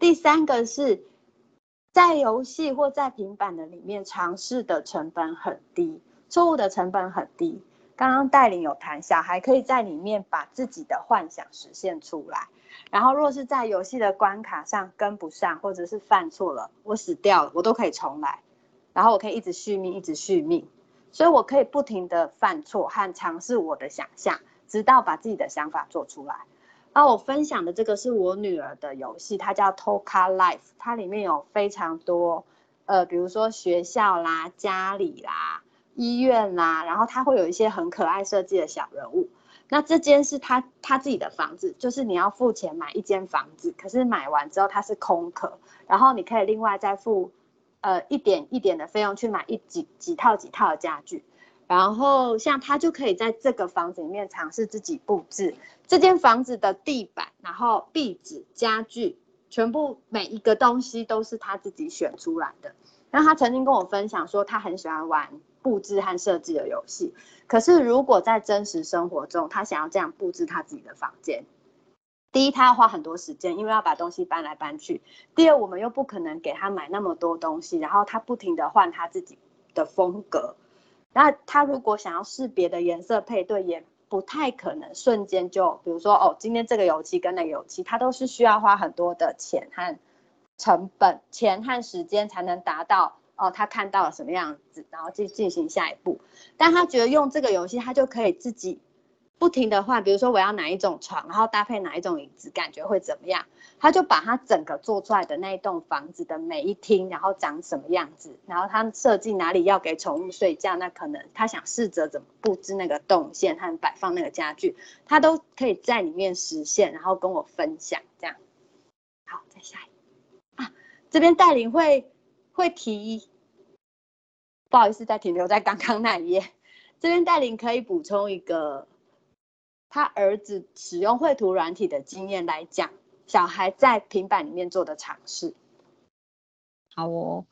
第三个是在游戏或在平板的里面尝试的成本很低，错误的成本很低。刚刚带领有谈，小孩可以在里面把自己的幻想实现出来。然后，若是在游戏的关卡上跟不上，或者是犯错了，我死掉了，我都可以重来。然后我可以一直续命，一直续命。所以我可以不停的犯错和尝试我的想象，直到把自己的想法做出来。然后我分享的这个是我女儿的游戏，它叫 Toka Life，它里面有非常多，呃，比如说学校啦、家里啦、医院啦，然后它会有一些很可爱设计的小人物。那这间是他他自己的房子，就是你要付钱买一间房子，可是买完之后它是空壳，然后你可以另外再付。呃，一点一点的费用去买一几几套几套的家具，然后像他就可以在这个房子里面尝试自己布置这间房子的地板，然后壁纸、家具，全部每一个东西都是他自己选出来的。那他曾经跟我分享说，他很喜欢玩布置和设计的游戏，可是如果在真实生活中，他想要这样布置他自己的房间。第一，他要花很多时间，因为要把东西搬来搬去。第二，我们又不可能给他买那么多东西，然后他不停的换他自己的风格。那他如果想要试别的颜色配对，也不太可能瞬间就，比如说哦，今天这个油漆跟那个油漆，它都是需要花很多的钱和成本、钱和时间才能达到哦，他看到了什么样子，然后进进行下一步。但他觉得用这个游戏，他就可以自己。不停的换，比如说我要哪一种床，然后搭配哪一种椅子，感觉会怎么样？他就把他整个做出来的那一栋房子的每一厅，然后长什么样子，然后他设计哪里要给宠物睡觉，那可能他想试着怎么布置那个动线和摆放那个家具，他都可以在里面实现，然后跟我分享这样。好，再下一啊，这边带领会会提，不好意思，再停留在刚刚那一页，这边带领可以补充一个。他儿子使用绘图软体的经验来讲，小孩在平板里面做的尝试。好哦，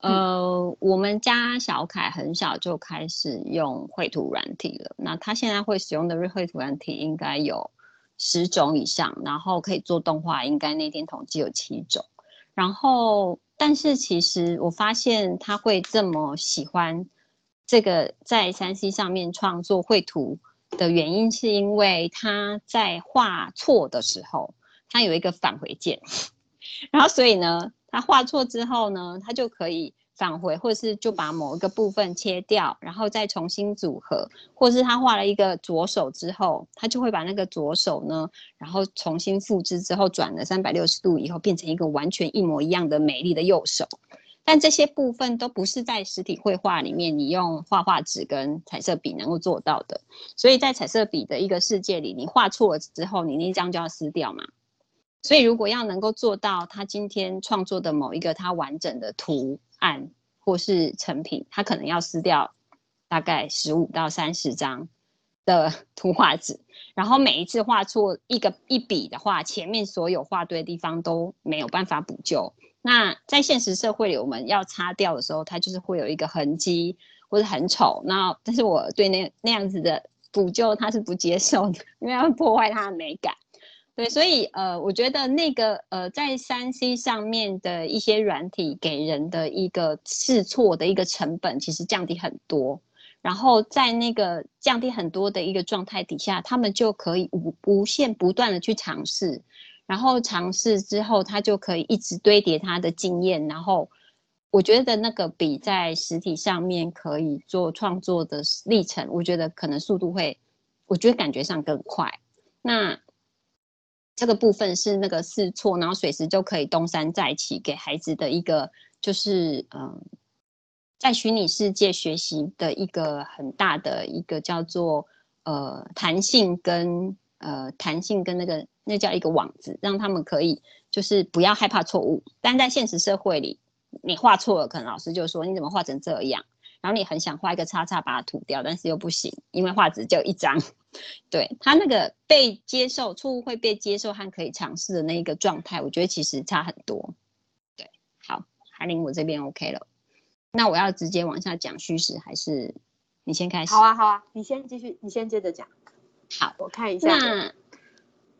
呃，我们家小凯很小就开始用绘图软体了。那他现在会使用的绘图软体应该有十种以上，然后可以做动画，应该那天统计有七种。然后，但是其实我发现他会这么喜欢这个在三 C 上面创作绘图。的原因是因为他在画错的时候，他有一个返回键，然后所以呢，他画错之后呢，他就可以返回，或者是就把某一个部分切掉，然后再重新组合，或是他画了一个左手之后，他就会把那个左手呢，然后重新复制之后转了三百六十度以后，变成一个完全一模一样的美丽的右手。但这些部分都不是在实体绘画里面，你用画画纸跟彩色笔能够做到的。所以在彩色笔的一个世界里，你画错了之后，你那张就要撕掉嘛。所以如果要能够做到他今天创作的某一个他完整的图案或是成品，他可能要撕掉大概十五到三十张的 图画纸，然后每一次画错一个一笔的话，前面所有画对的地方都没有办法补救。那在现实社会里，我们要擦掉的时候，它就是会有一个痕迹，或者很丑。那但是我对那那样子的补救，他是不接受的，因为会破坏它的美感。对，所以呃，我觉得那个呃，在三 C 上面的一些软体给人的一个试错的一个成本，其实降低很多。然后在那个降低很多的一个状态底下，他们就可以无无限不断的去尝试。然后尝试之后，他就可以一直堆叠他的经验。然后我觉得那个比在实体上面可以做创作的历程，我觉得可能速度会，我觉得感觉上更快。那这个部分是那个试错，然后随时就可以东山再起，给孩子的一个就是嗯，在虚拟世界学习的一个很大的一个叫做呃弹性跟呃弹性跟那个。那叫一个网子，让他们可以就是不要害怕错误。但在现实社会里，你画错了，可能老师就说你怎么画成这样？然后你很想画一个叉叉把它涂掉，但是又不行，因为画纸就一张。对他那个被接受错误会被接受和可以尝试的那一个状态，我觉得其实差很多。对，好，海玲，我这边 OK 了。那我要直接往下讲虚实，还是你先开始？好啊，好啊，你先继续，你先接着讲。好，我看一下。那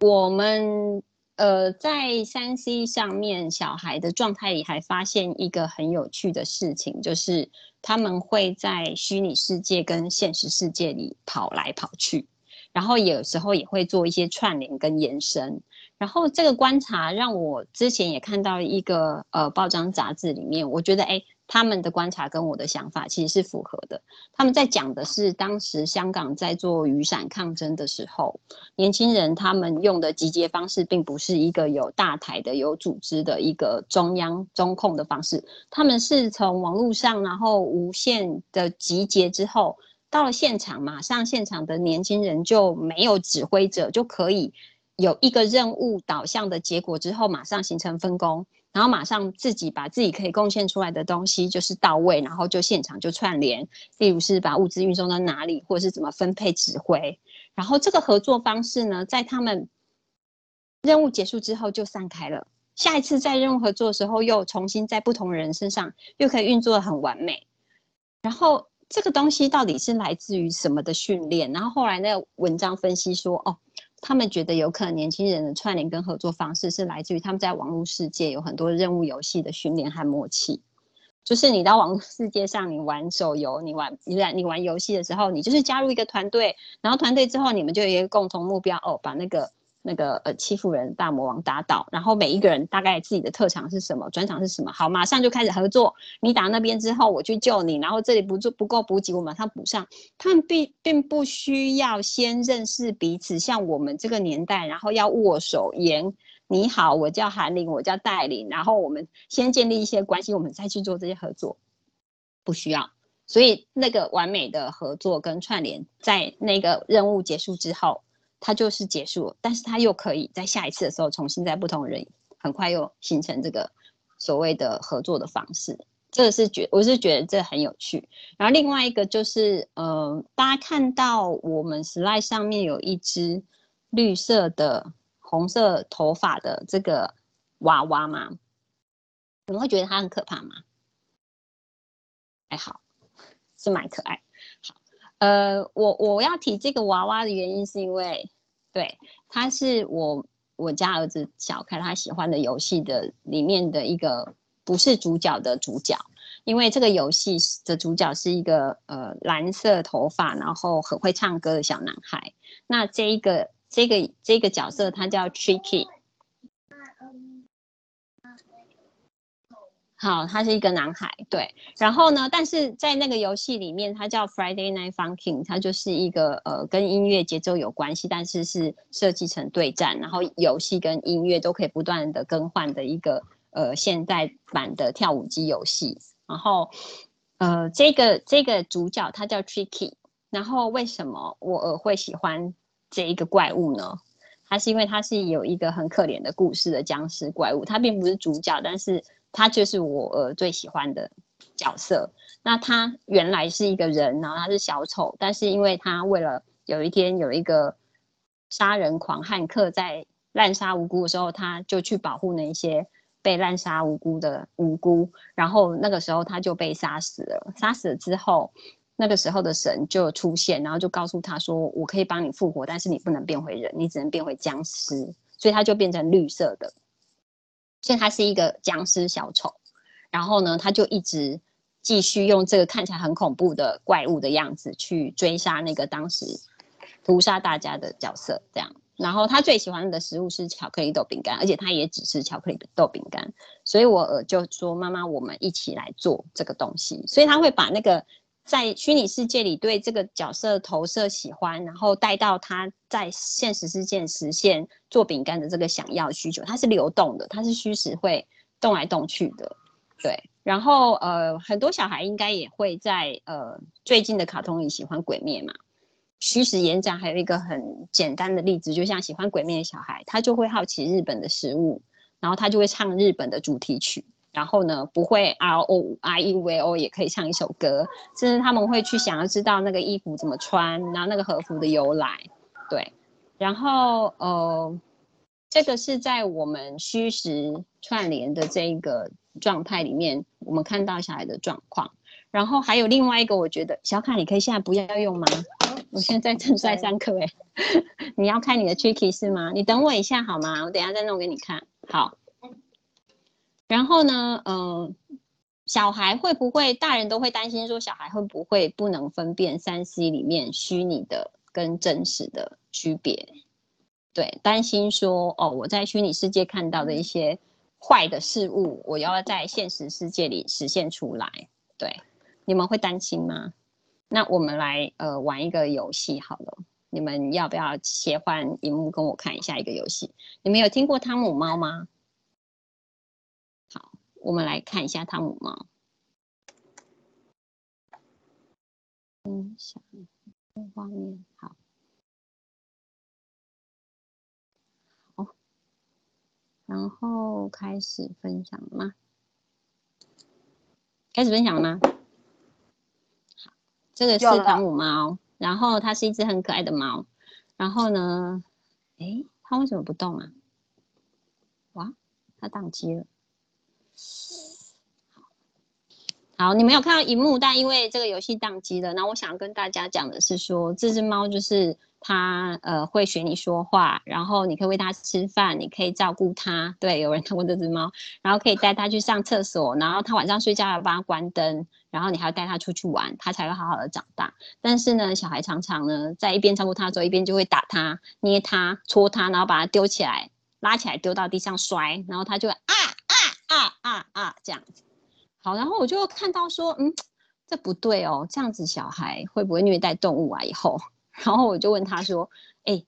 我们呃，在三 C 上面，小孩的状态里还发现一个很有趣的事情，就是他们会在虚拟世界跟现实世界里跑来跑去，然后有时候也会做一些串联跟延伸。然后这个观察让我之前也看到一个呃报章杂志里面，我觉得哎，他们的观察跟我的想法其实是符合的。他们在讲的是当时香港在做雨伞抗争的时候，年轻人他们用的集结方式并不是一个有大台的、有组织的一个中央中控的方式，他们是从网络上然后无限的集结之后，到了现场，马上现场的年轻人就没有指挥者就可以。有一个任务导向的结果之后，马上形成分工，然后马上自己把自己可以贡献出来的东西就是到位，然后就现场就串联，例如是把物资运送到哪里，或者是怎么分配指挥。然后这个合作方式呢，在他们任务结束之后就散开了，下一次在任务合作的时候又重新在不同人身上又可以运作的很完美。然后这个东西到底是来自于什么的训练？然后后来那个文章分析说，哦。他们觉得有可能年轻人的串联跟合作方式是来自于他们在网络世界有很多任务游戏的训练和默契，就是你到网络世界上，你玩手游，你玩你玩你玩游戏的时候，你就是加入一个团队，然后团队之后你们就有一个共同目标哦，把那个。那个呃欺负人大魔王打倒，然后每一个人大概自己的特长是什么，专长是什么，好，马上就开始合作。你打那边之后，我去救你，然后这里不做不够补给，我马上补上。他们并并不需要先认识彼此，像我们这个年代，然后要握手言你好，我叫韩玲，我叫戴琳，然后我们先建立一些关系，我们再去做这些合作，不需要。所以那个完美的合作跟串联，在那个任务结束之后。它就是结束，但是它又可以在下一次的时候重新在不同人很快又形成这个所谓的合作的方式，这是觉我是觉得这很有趣。然后另外一个就是，呃，大家看到我们 slide 上面有一只绿色的红色头发的这个娃娃吗？你们会觉得它很可怕吗？还好，是蛮可爱。呃，我我要提这个娃娃的原因是因为。对，他是我我家儿子小开他喜欢的游戏的里面的一个不是主角的主角，因为这个游戏的主角是一个呃蓝色头发然后很会唱歌的小男孩。那这一个这个这个角色他叫 Tricky。好，他是一个男孩，对。然后呢，但是在那个游戏里面，他叫 Friday Night Funkin，他就是一个呃跟音乐节奏有关系，但是是设计成对战，然后游戏跟音乐都可以不断的更换的一个呃现代版的跳舞机游戏。然后呃这个这个主角他叫 Tricky，然后为什么我会喜欢这一个怪物呢？他是因为他是有一个很可怜的故事的僵尸怪物，他并不是主角，但是。他就是我呃最喜欢的角色。那他原来是一个人，然后他是小丑，但是因为他为了有一天有一个杀人狂汉克在滥杀无辜的时候，他就去保护那些被滥杀无辜的无辜。然后那个时候他就被杀死了。杀死了之后，那个时候的神就出现，然后就告诉他说：“我可以帮你复活，但是你不能变回人，你只能变回僵尸。”所以他就变成绿色的。所以他是一个僵尸小丑，然后呢，他就一直继续用这个看起来很恐怖的怪物的样子去追杀那个当时屠杀大家的角色，这样。然后他最喜欢的食物是巧克力豆饼干，而且他也只吃巧克力豆饼干。所以我就说：“妈妈，我们一起来做这个东西。”所以他会把那个。在虚拟世界里对这个角色投射喜欢，然后带到他在现实世界实现做饼干的这个想要需求，它是流动的，它是虚实会动来动去的，对。然后呃，很多小孩应该也会在呃最近的卡通里喜欢鬼灭嘛，虚实延展。还有一个很简单的例子，就像喜欢鬼灭的小孩，他就会好奇日本的食物，然后他就会唱日本的主题曲。然后呢，不会 R O I E V O 也可以唱一首歌，甚至他们会去想要知道那个衣服怎么穿，然后那个和服的由来，对。然后呃，这个是在我们虚实串联的这一个状态里面，我们看到小孩的状况。然后还有另外一个，我觉得小卡，你可以现在不要用吗？我现在正在上课哎，你要看你的 tricky 是吗？你等我一下好吗？我等下再弄给你看。好，然后呢，嗯，小孩会不会？大人都会担心说，小孩会不会不能分辨三 C 里面虚拟的跟真实的区别？对，担心说，哦，我在虚拟世界看到的一些坏的事物，我要在现实世界里实现出来。对，你们会担心吗？那我们来呃玩一个游戏好了，你们要不要切换荧幕跟我看一下一个游戏？你们有听过汤姆猫吗？好，我们来看一下汤姆猫。分享画面，好，好，然后开始分享吗？开始分享了吗？这个是汤姆猫，然后它是一只很可爱的猫，然后呢，哎，它为什么不动啊？哇，它宕机了。好，你没有看到荧幕，但因为这个游戏宕机了，那我想跟大家讲的是说，这只猫就是。它呃会学你说话，然后你可以喂它吃饭，你可以照顾它。对，有人看过这只猫，然后可以带它去上厕所，然后它晚上睡觉要帮它关灯，然后你还要带它出去玩，它才会好好的长大。但是呢，小孩常常呢在一边照顾它的时候，一边就会打它、捏它、戳它，然后把它丢起来、拉起来丢到地上摔，然后它就啊啊啊啊这样子。好，然后我就看到说，嗯，这不对哦，这样子小孩会不会虐待动物啊？以后？然后我就问他说：“哎，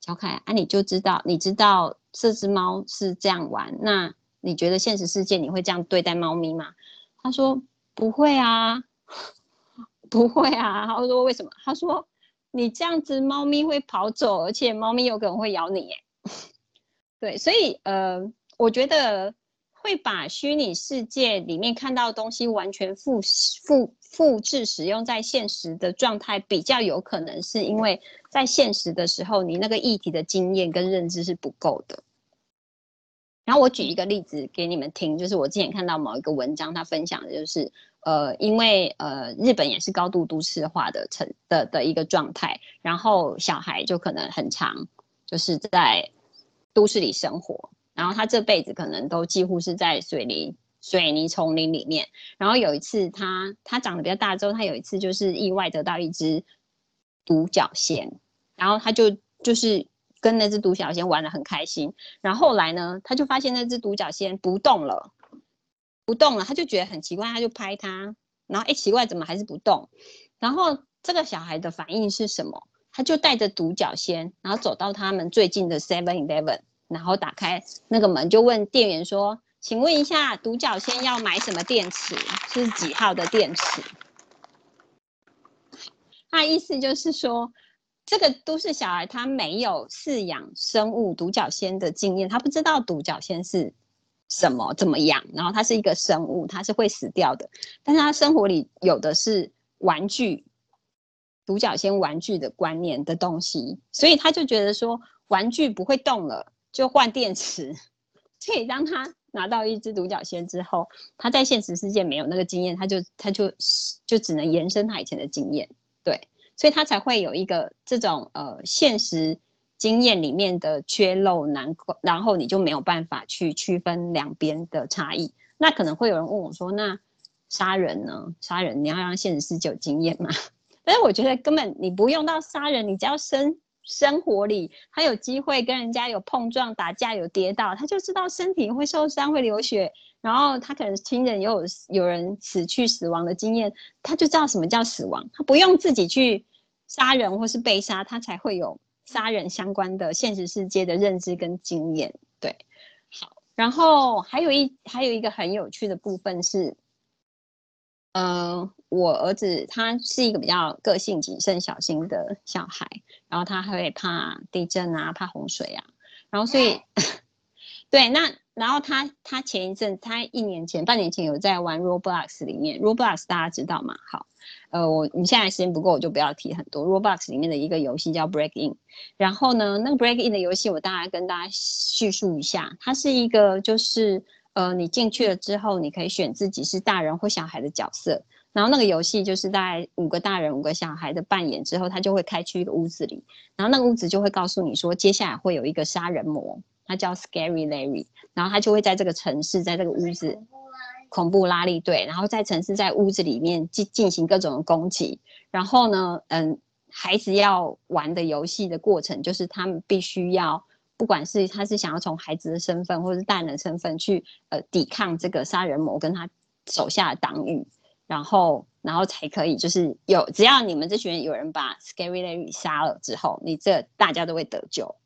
小凯，啊，你就知道，你知道这只猫是这样玩，那你觉得现实世界你会这样对待猫咪吗？”他说：“不会啊，不会啊。”他说：“为什么？”他说：“你这样子，猫咪会跑走，而且猫咪有可能会咬你。”耶。对，所以呃，我觉得。会把虚拟世界里面看到的东西完全复复复制使用在现实的状态，比较有可能是因为在现实的时候，你那个议题的经验跟认知是不够的。然后我举一个例子给你们听，就是我之前看到某一个文章，他分享的就是，呃，因为呃日本也是高度都市化的城的的一个状态，然后小孩就可能很长，就是在都市里生活。然后他这辈子可能都几乎是在水泥水泥丛林里面。然后有一次，他他长得比较大之后，他有一次就是意外得到一只独角仙，然后他就就是跟那只独角仙玩的很开心。然后后来呢，他就发现那只独角仙不动了，不动了，他就觉得很奇怪，他就拍它，然后哎奇怪怎么还是不动？然后这个小孩的反应是什么？他就带着独角仙，然后走到他们最近的 Seven Eleven。然后打开那个门，就问店员说：“请问一下，独角仙要买什么电池？是几号的电池？”他意思就是说，这个都市小孩他没有饲养生物独角仙的经验，他不知道独角仙是什么、怎么养。然后它是一个生物，它是会死掉的。但是他生活里有的是玩具，独角仙玩具的观念的东西，所以他就觉得说，玩具不会动了。就换电池，所以当他拿到一只独角仙之后，他在现实世界没有那个经验，他就他就就只能延伸他以前的经验，对，所以他才会有一个这种呃现实经验里面的缺漏难，然后你就没有办法去区分两边的差异。那可能会有人问我说，那杀人呢？杀人你要让现实世界有经验吗？但是我觉得根本你不用到杀人，你只要生。生活里，他有机会跟人家有碰撞、打架、有跌倒，他就知道身体会受伤、会流血，然后他可能亲人也有有人死去、死亡的经验，他就知道什么叫死亡。他不用自己去杀人或是被杀，他才会有杀人相关的现实世界的认知跟经验。对，好，然后还有一还有一个很有趣的部分是。呃，我儿子他是一个比较个性谨慎、小心的小孩，然后他会怕地震啊，怕洪水啊，然后所以，对，那然后他他前一阵，他一年前、半年前有在玩 Roblox 里面，Roblox 大家知道吗？好，呃，我你现在时间不够，我就不要提很多。Roblox 里面的一个游戏叫 Break In，然后呢，那个 Break In 的游戏我大概跟大家叙述一下，它是一个就是。呃，你进去了之后，你可以选自己是大人或小孩的角色，然后那个游戏就是大概五个大人五个小孩的扮演之后，他就会开去一个屋子里，然后那个屋子就会告诉你说，接下来会有一个杀人魔，他叫 Scary Larry，然后他就会在这个城市，在这个屋子恐怖拉力。队，然后在城市在屋子里面进进行各种的攻击，然后呢，嗯，孩子要玩的游戏的过程就是他们必须要。不管是他是想要从孩子的身份，或者是大人的身份去呃抵抗这个杀人魔跟他手下的党羽，然后然后才可以就是有只要你们这群人有人把 Scary Larry 杀了之后，你这大家都会得救。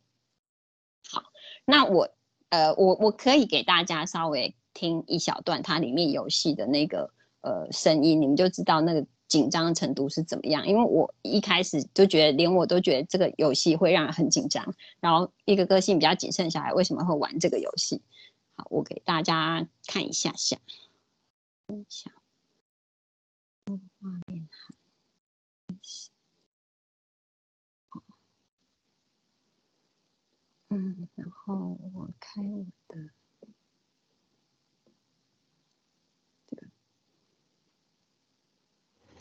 好，那我呃我我可以给大家稍微听一小段它里面游戏的那个呃声音，你们就知道那个。紧张程度是怎么样？因为我一开始就觉得，连我都觉得这个游戏会让人很紧张。然后，一个个性比较谨慎小孩为什么会玩这个游戏？好，我给大家看一下下，一下画面，嗯，然后我开我的。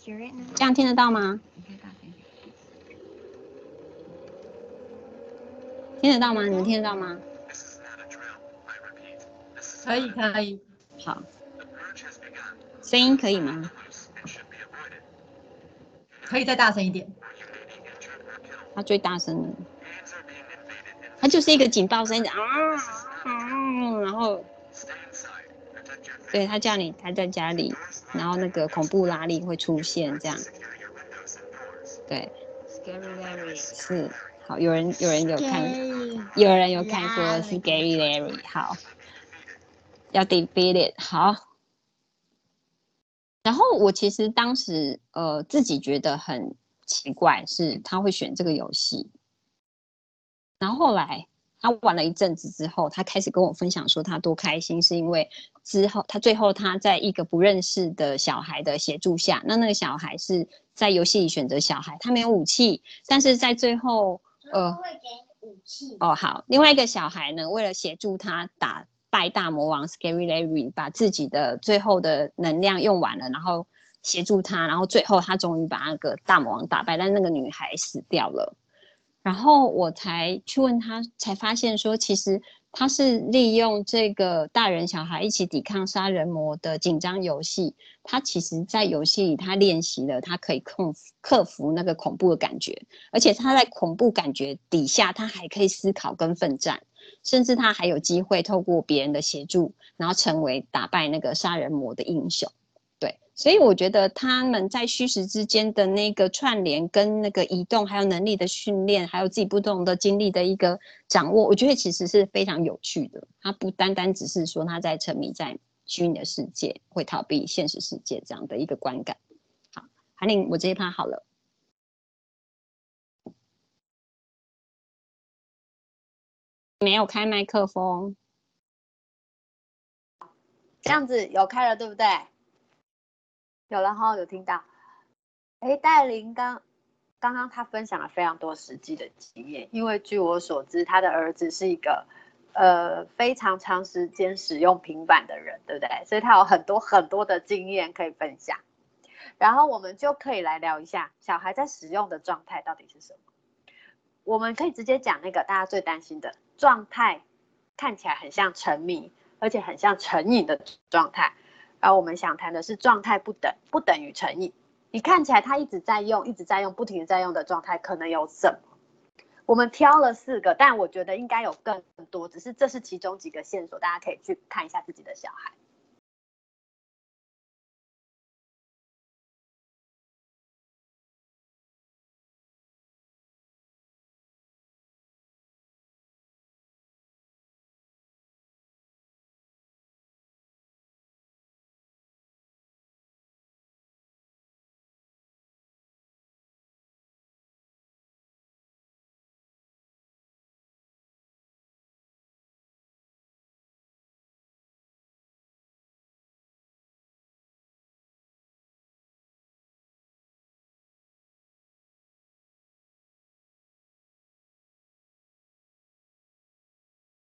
这样听得到吗？听得到吗？你们听得到吗？可以，可以。好，声音可以吗？可以再大声一点。它最大声的，它就是一个警报声啊啊，然后。对他叫你待在家里，然后那个恐怖拉力会出现，这样。对，Scary Larry 是好，有人有人有看，有人有看过 Scary Larry，好，要 defeat it，好。然后我其实当时呃自己觉得很奇怪，是他会选这个游戏，然后后来。他玩了一阵子之后，他开始跟我分享说他多开心，是因为之后他最后他在一个不认识的小孩的协助下，那那个小孩是在游戏里选择小孩，他没有武器，但是在最后呃会给武器哦好，另外一个小孩呢，为了协助他打败大魔王 Scary Larry，把自己的最后的能量用完了，然后协助他，然后最后他终于把那个大魔王打败，但那个女孩死掉了。然后我才去问他，才发现说，其实他是利用这个大人小孩一起抵抗杀人魔的紧张游戏。他其实，在游戏里他练习了，他可以控克服那个恐怖的感觉，而且他在恐怖感觉底下，他还可以思考跟奋战，甚至他还有机会透过别人的协助，然后成为打败那个杀人魔的英雄。所以我觉得他们在虚实之间的那个串联、跟那个移动，还有能力的训练，还有自己不同的经历的一个掌握，我觉得其实是非常有趣的。他不单单只是说他在沉迷在虚拟的世界，会逃避现实世界这样的一个观感。好，韩玲，我这一趴好了，没有开麦克风，这样子有开了，对不对？有了哈，有听到。哎，戴琳刚刚刚他分享了非常多实际的经验，因为据我所知，他的儿子是一个呃非常长时间使用平板的人，对不对？所以他有很多很多的经验可以分享。然后我们就可以来聊一下小孩在使用的状态到底是什么。我们可以直接讲那个大家最担心的状态，看起来很像沉迷，而且很像成瘾的状态。而我们想谈的是状态不等不等于诚意。你看起来他一直在用，一直在用，不停的在用的状态，可能有什么？我们挑了四个，但我觉得应该有更多，只是这是其中几个线索，大家可以去看一下自己的小孩。